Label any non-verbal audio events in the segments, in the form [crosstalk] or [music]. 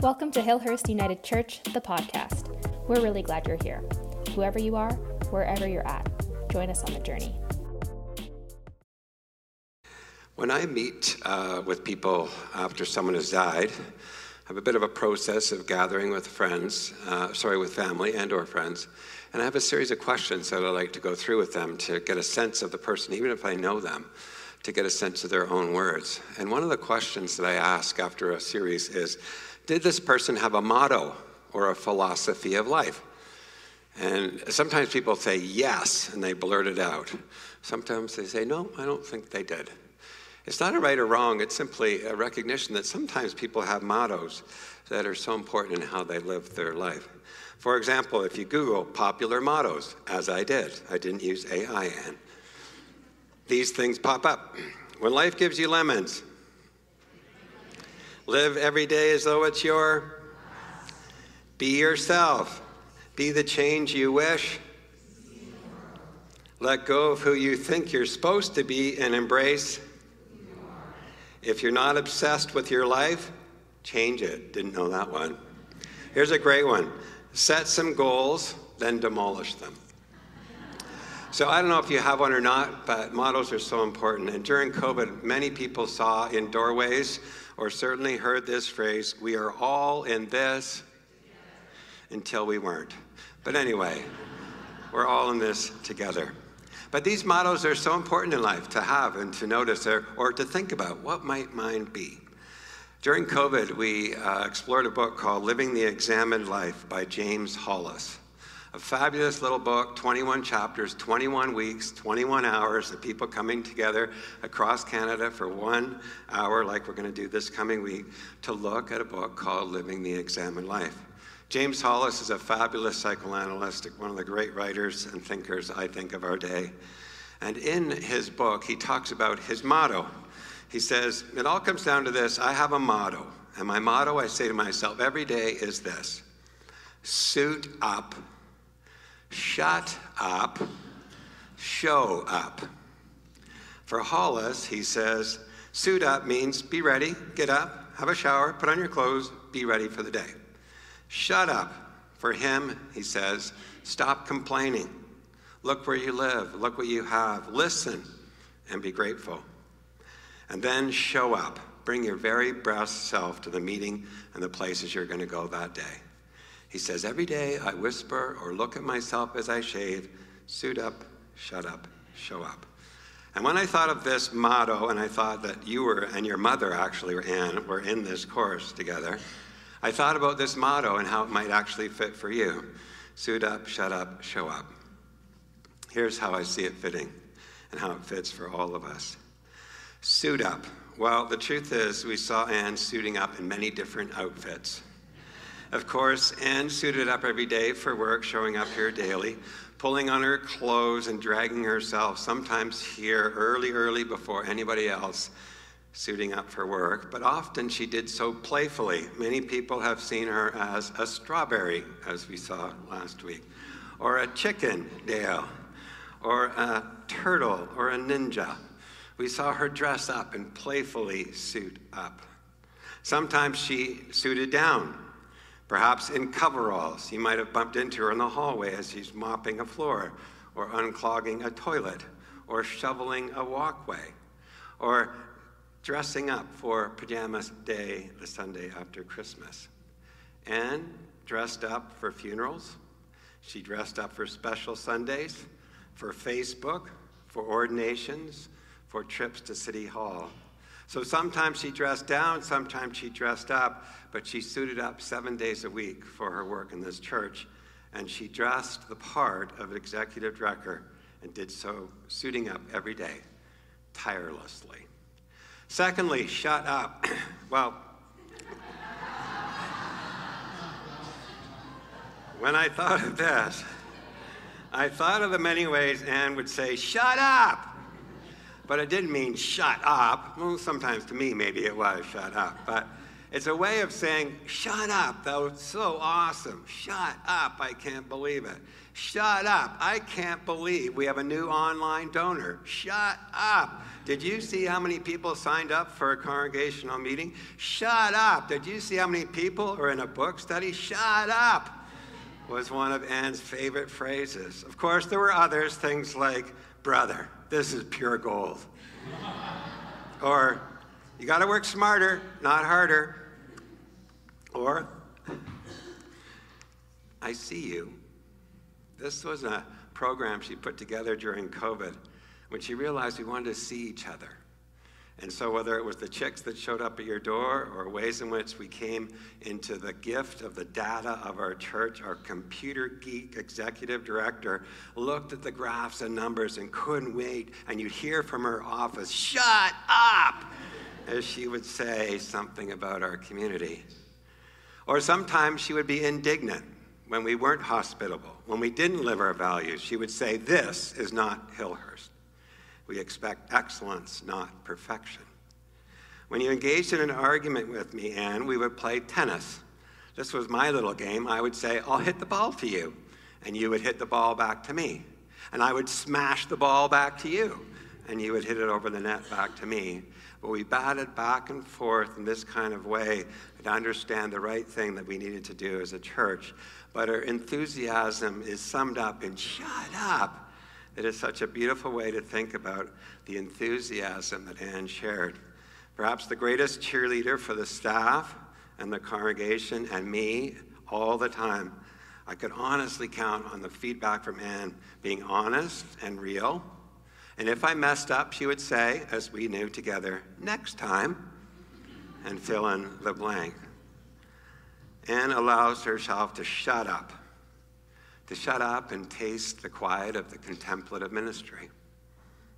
Welcome to Hillhurst United Church, the podcast. We're really glad you're here. Whoever you are, wherever you're at, join us on the journey. When I meet uh, with people after someone has died, I have a bit of a process of gathering with friends, uh, sorry, with family and or friends, and I have a series of questions that I like to go through with them to get a sense of the person, even if I know them, to get a sense of their own words. And one of the questions that I ask after a series is, did this person have a motto or a philosophy of life? And sometimes people say yes, and they blurt it out. Sometimes they say, no, I don't think they did. It's not a right or wrong, it's simply a recognition that sometimes people have mottos that are so important in how they live their life. For example, if you Google popular mottos, as I did, I didn't use AIN, these things pop up. When life gives you lemons, Live every day as though it's your. Be yourself. Be the change you wish. Let go of who you think you're supposed to be and embrace. If you're not obsessed with your life, change it. Didn't know that one. Here's a great one set some goals, then demolish them. So I don't know if you have one or not, but models are so important. And during COVID, many people saw in doorways or certainly heard this phrase, we are all in this until we weren't. But anyway, we're all in this together. But these mottos are so important in life to have and to notice or, or to think about. What might mine be? During COVID, we uh, explored a book called Living the Examined Life by James Hollis a fabulous little book, 21 chapters, 21 weeks, 21 hours of people coming together across Canada for one hour, like we're going to do this coming week, to look at a book called Living the Examined Life. James Hollis is a fabulous psychoanalyst, one of the great writers and thinkers, I think, of our day. And in his book, he talks about his motto. He says, It all comes down to this I have a motto. And my motto, I say to myself every day, is this suit up shut up, show up. For Hollis, he says, suit up means be ready, get up, have a shower, put on your clothes, be ready for the day. Shut up. For him, he says, stop complaining. Look where you live, look what you have, listen, and be grateful. And then show up. Bring your very best self to the meeting and the places you're going to go that day. He says, Every day I whisper or look at myself as I shave, suit up, shut up, show up. And when I thought of this motto, and I thought that you were, and your mother actually, Anne, were in this course together, I thought about this motto and how it might actually fit for you suit up, shut up, show up. Here's how I see it fitting and how it fits for all of us. Suit up. Well, the truth is, we saw Anne suiting up in many different outfits of course, and suited up every day for work, showing up here daily, pulling on her clothes and dragging herself, sometimes here early, early before anybody else, suiting up for work. But often she did so playfully. Many people have seen her as a strawberry, as we saw last week, or a chicken, Dale, or a turtle, or a ninja. We saw her dress up and playfully suit up. Sometimes she suited down Perhaps in coveralls, you might have bumped into her in the hallway as she's mopping a floor, or unclogging a toilet, or shoveling a walkway, or dressing up for pajamas day the Sunday after Christmas. And dressed up for funerals. She dressed up for special Sundays, for Facebook, for ordinations, for trips to City Hall. So sometimes she dressed down, sometimes she dressed up, but she suited up seven days a week for her work in this church. And she dressed the part of an executive director and did so suiting up every day, tirelessly. Secondly, shut up. [coughs] well, when I thought of this, I thought of the many ways Anne would say, shut up. But it didn't mean shut up. Well, sometimes to me, maybe it was shut up. But It's a way of saying, shut up, that was so awesome. Shut up, I can't believe it. Shut up, I can't believe we have a new online donor. Shut up. Did you see how many people signed up for a congregational meeting? Shut up. Did you see how many people are in a book study? Shut up was one of Anne's favorite phrases. Of course, there were others, things like, brother, this is pure gold. or, you got to work smarter, not harder. Or, I see you. This was a program she put together during COVID when she realized we wanted to see each other. And so, whether it was the chicks that showed up at your door or ways in which we came into the gift of the data of our church, our computer geek executive director looked at the graphs and numbers and couldn't wait. And you'd hear from her office, shut up, as she would say something about our community. Or sometimes she would be indignant when we weren't hospitable, when we didn't live our values. She would say, This is not Hillhurst. We expect excellence, not perfection. When you engaged in an argument with me, Anne, we would play tennis. This was my little game. I would say, I'll hit the ball to you. And you would hit the ball back to me. And I would smash the ball back to you. And you would hit it over the net back to me. But we batted back and forth in this kind of way to understand the right thing that we needed to do as a church. But our enthusiasm is summed up in shut up it is such a beautiful way to think about the enthusiasm that Anne shared. Perhaps the greatest cheerleader for the staff and the congregation and me all the time. I could honestly count on the feedback from Anne being honest and real. And if I messed up, she would say, as we knew together, next time, and fill in the blank. Anne allows herself to shut up to shut up and taste the quiet of the contemplative ministry.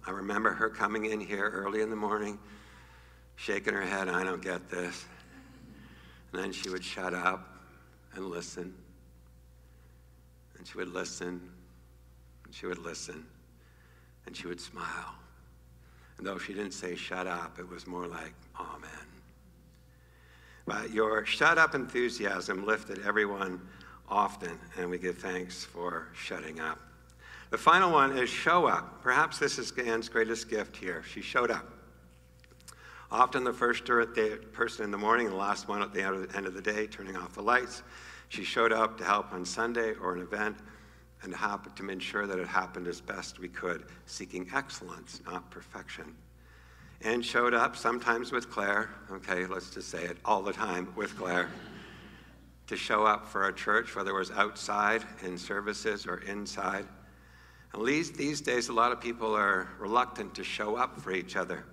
I remember her coming in here early in the morning, shaking her head, I don't get this. And then she would shut up and listen. And she would listen, and she would listen, and she would smile. And though she didn't say shut up, it was more like, Amen. But your shut up enthusiasm lifted everyone often, and we give thanks for shutting up. The final one is show up. Perhaps this is Anne's greatest gift here. She showed up. Often the first person in the morning, the last one at the end of the day, turning off the lights. She showed up to help on Sunday or an event and to ensure that it happened as best we could, seeking excellence, not perfection. And showed up sometimes with Claire, okay, let's just say it, all the time with Claire to show up for our church, whether it was outside in services or inside. At least these days, a lot of people are reluctant to show up for each other.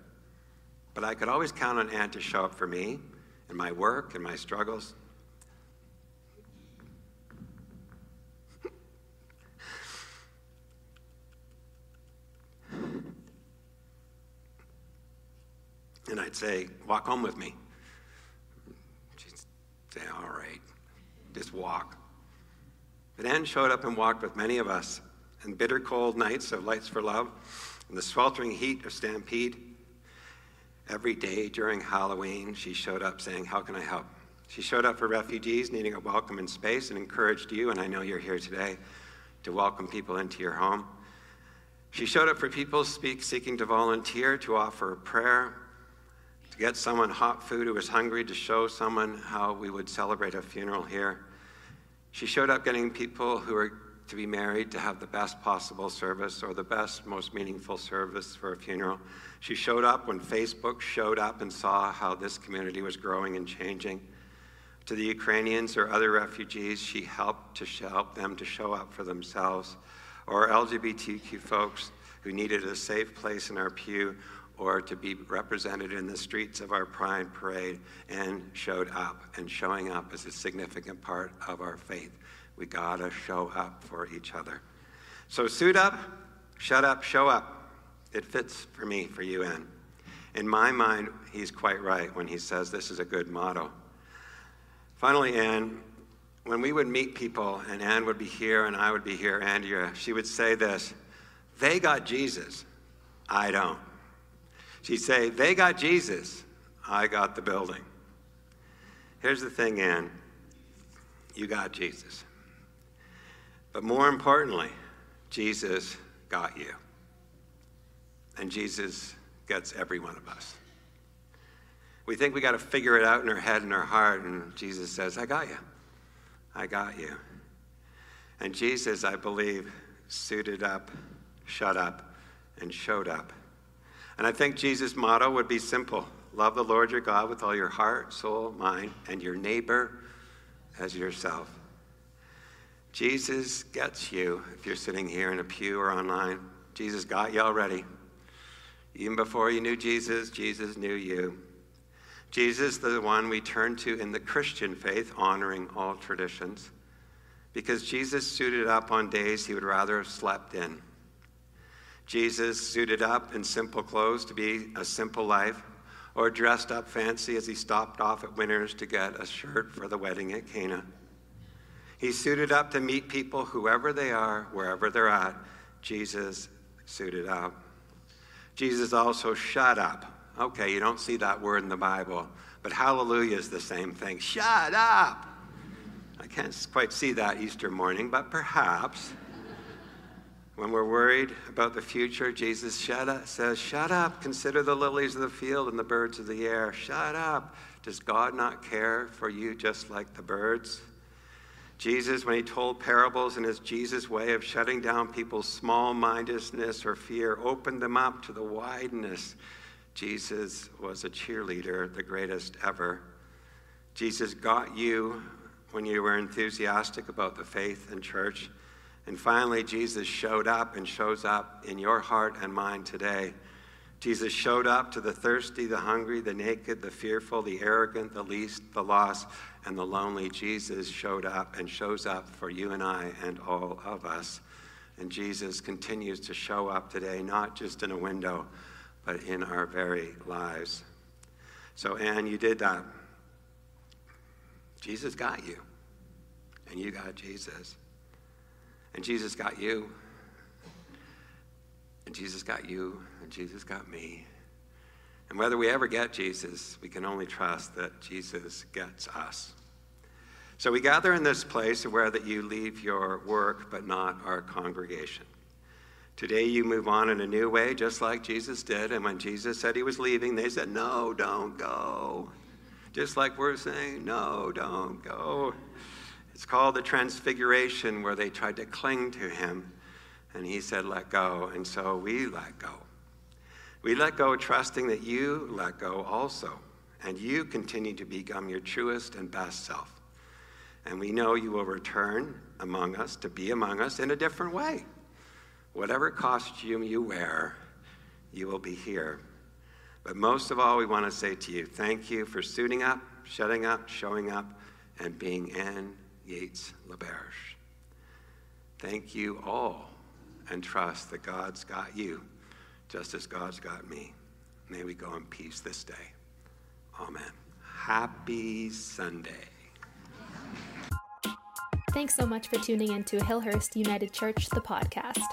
But I could always count on Anne to show up for me in my work and my struggles. and I'd say, Walk home with me. She'd say, All right just walk. But Anne showed up and walked with many of us in bitter cold nights of Lights for Love, in the sweltering heat of Stampede. Every day during Halloween, she showed up saying, How can I help? She showed up for refugees needing a welcome in space and encouraged you, and I know you're here today, to welcome people into your home. She showed up for people speak, seeking to volunteer, to offer a prayer, to get someone hot food who was hungry, to show someone how we would celebrate a funeral here. She showed up getting people who are to be married to have the best possible service or the best, most meaningful service for a funeral. She showed up when Facebook showed up and saw how this community was growing and changing. To the Ukrainians or other refugees, she helped to help them to show up for themselves. Or LGBTQ folks who needed a safe place in our pew or to be represented in the streets of our Pride Parade and showed up. And showing up is a significant part of our faith. We gotta show up for each other. So suit up, shut up, show up. It fits for me, for you, Anne. In my mind, he's quite right when he says this is a good motto. Finally, Anne, when we would meet people, and Anne would be here and I would be here, Andrea, she would say this They got Jesus, I don't. She'd say, They got Jesus, I got the building. Here's the thing, Anne. You got Jesus. But more importantly, Jesus got you. And Jesus gets every one of us. We think we got to figure it out in our head and our heart, and Jesus says, I got you. I got you. And Jesus, I believe, suited up, shut up, and showed up. And I think Jesus' motto would be simple love the Lord your God with all your heart, soul, mind, and your neighbor as yourself. Jesus gets you if you're sitting here in a pew or online. Jesus got you already. Even before you knew Jesus, Jesus knew you. Jesus, the one we turn to in the Christian faith, honoring all traditions, because Jesus suited up on days he would rather have slept in. Jesus suited up in simple clothes to be a simple life, or dressed up fancy as he stopped off at Winners to get a shirt for the wedding at Cana. He suited up to meet people, whoever they are, wherever they're at. Jesus suited up. Jesus also shut up. Okay, you don't see that word in the Bible, but hallelujah is the same thing. Shut up. I can't quite see that Easter morning, but perhaps. When we're worried about the future, Jesus shut up, says, Shut up, consider the lilies of the field and the birds of the air. Shut up. Does God not care for you just like the birds? Jesus, when he told parables in his Jesus way of shutting down people's small mindedness or fear, opened them up to the wideness. Jesus was a cheerleader, the greatest ever. Jesus got you when you were enthusiastic about the faith and church. And finally, Jesus showed up and shows up in your heart and mind today. Jesus showed up to the thirsty, the hungry, the naked, the fearful, the arrogant, the least, the lost, and the lonely. Jesus showed up and shows up for you and I and all of us. And Jesus continues to show up today, not just in a window, but in our very lives. So, Anne, you did that. Jesus got you, and you got Jesus. And Jesus got you, and Jesus got you, and Jesus got me. And whether we ever get Jesus, we can only trust that Jesus gets us. So we gather in this place aware that you leave your work, but not our congregation. Today you move on in a new way, just like Jesus did. And when Jesus said he was leaving, they said, No, don't go. Just like we're saying, No, don't go. It's called the transfiguration, where they tried to cling to him. And he said, Let go. And so we let go. We let go, trusting that you let go also. And you continue to become your truest and best self. And we know you will return among us to be among us in a different way. Whatever costume you wear, you will be here. But most of all, we want to say to you, thank you for suiting up, shutting up, showing up, and being Anne Yates LaBerge. Thank you all, and trust that God's got you just as God's got me. May we go in peace this day. Amen. Happy Sunday. Thanks so much for tuning in to Hillhurst United Church, the podcast.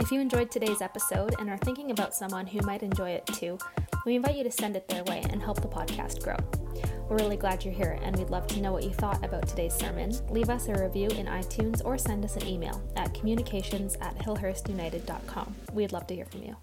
If you enjoyed today's episode and are thinking about someone who might enjoy it too, we invite you to send it their way and help the podcast grow. We're really glad you're here and we'd love to know what you thought about today's sermon. Leave us a review in iTunes or send us an email at communications at hillhurstunited.com. We'd love to hear from you.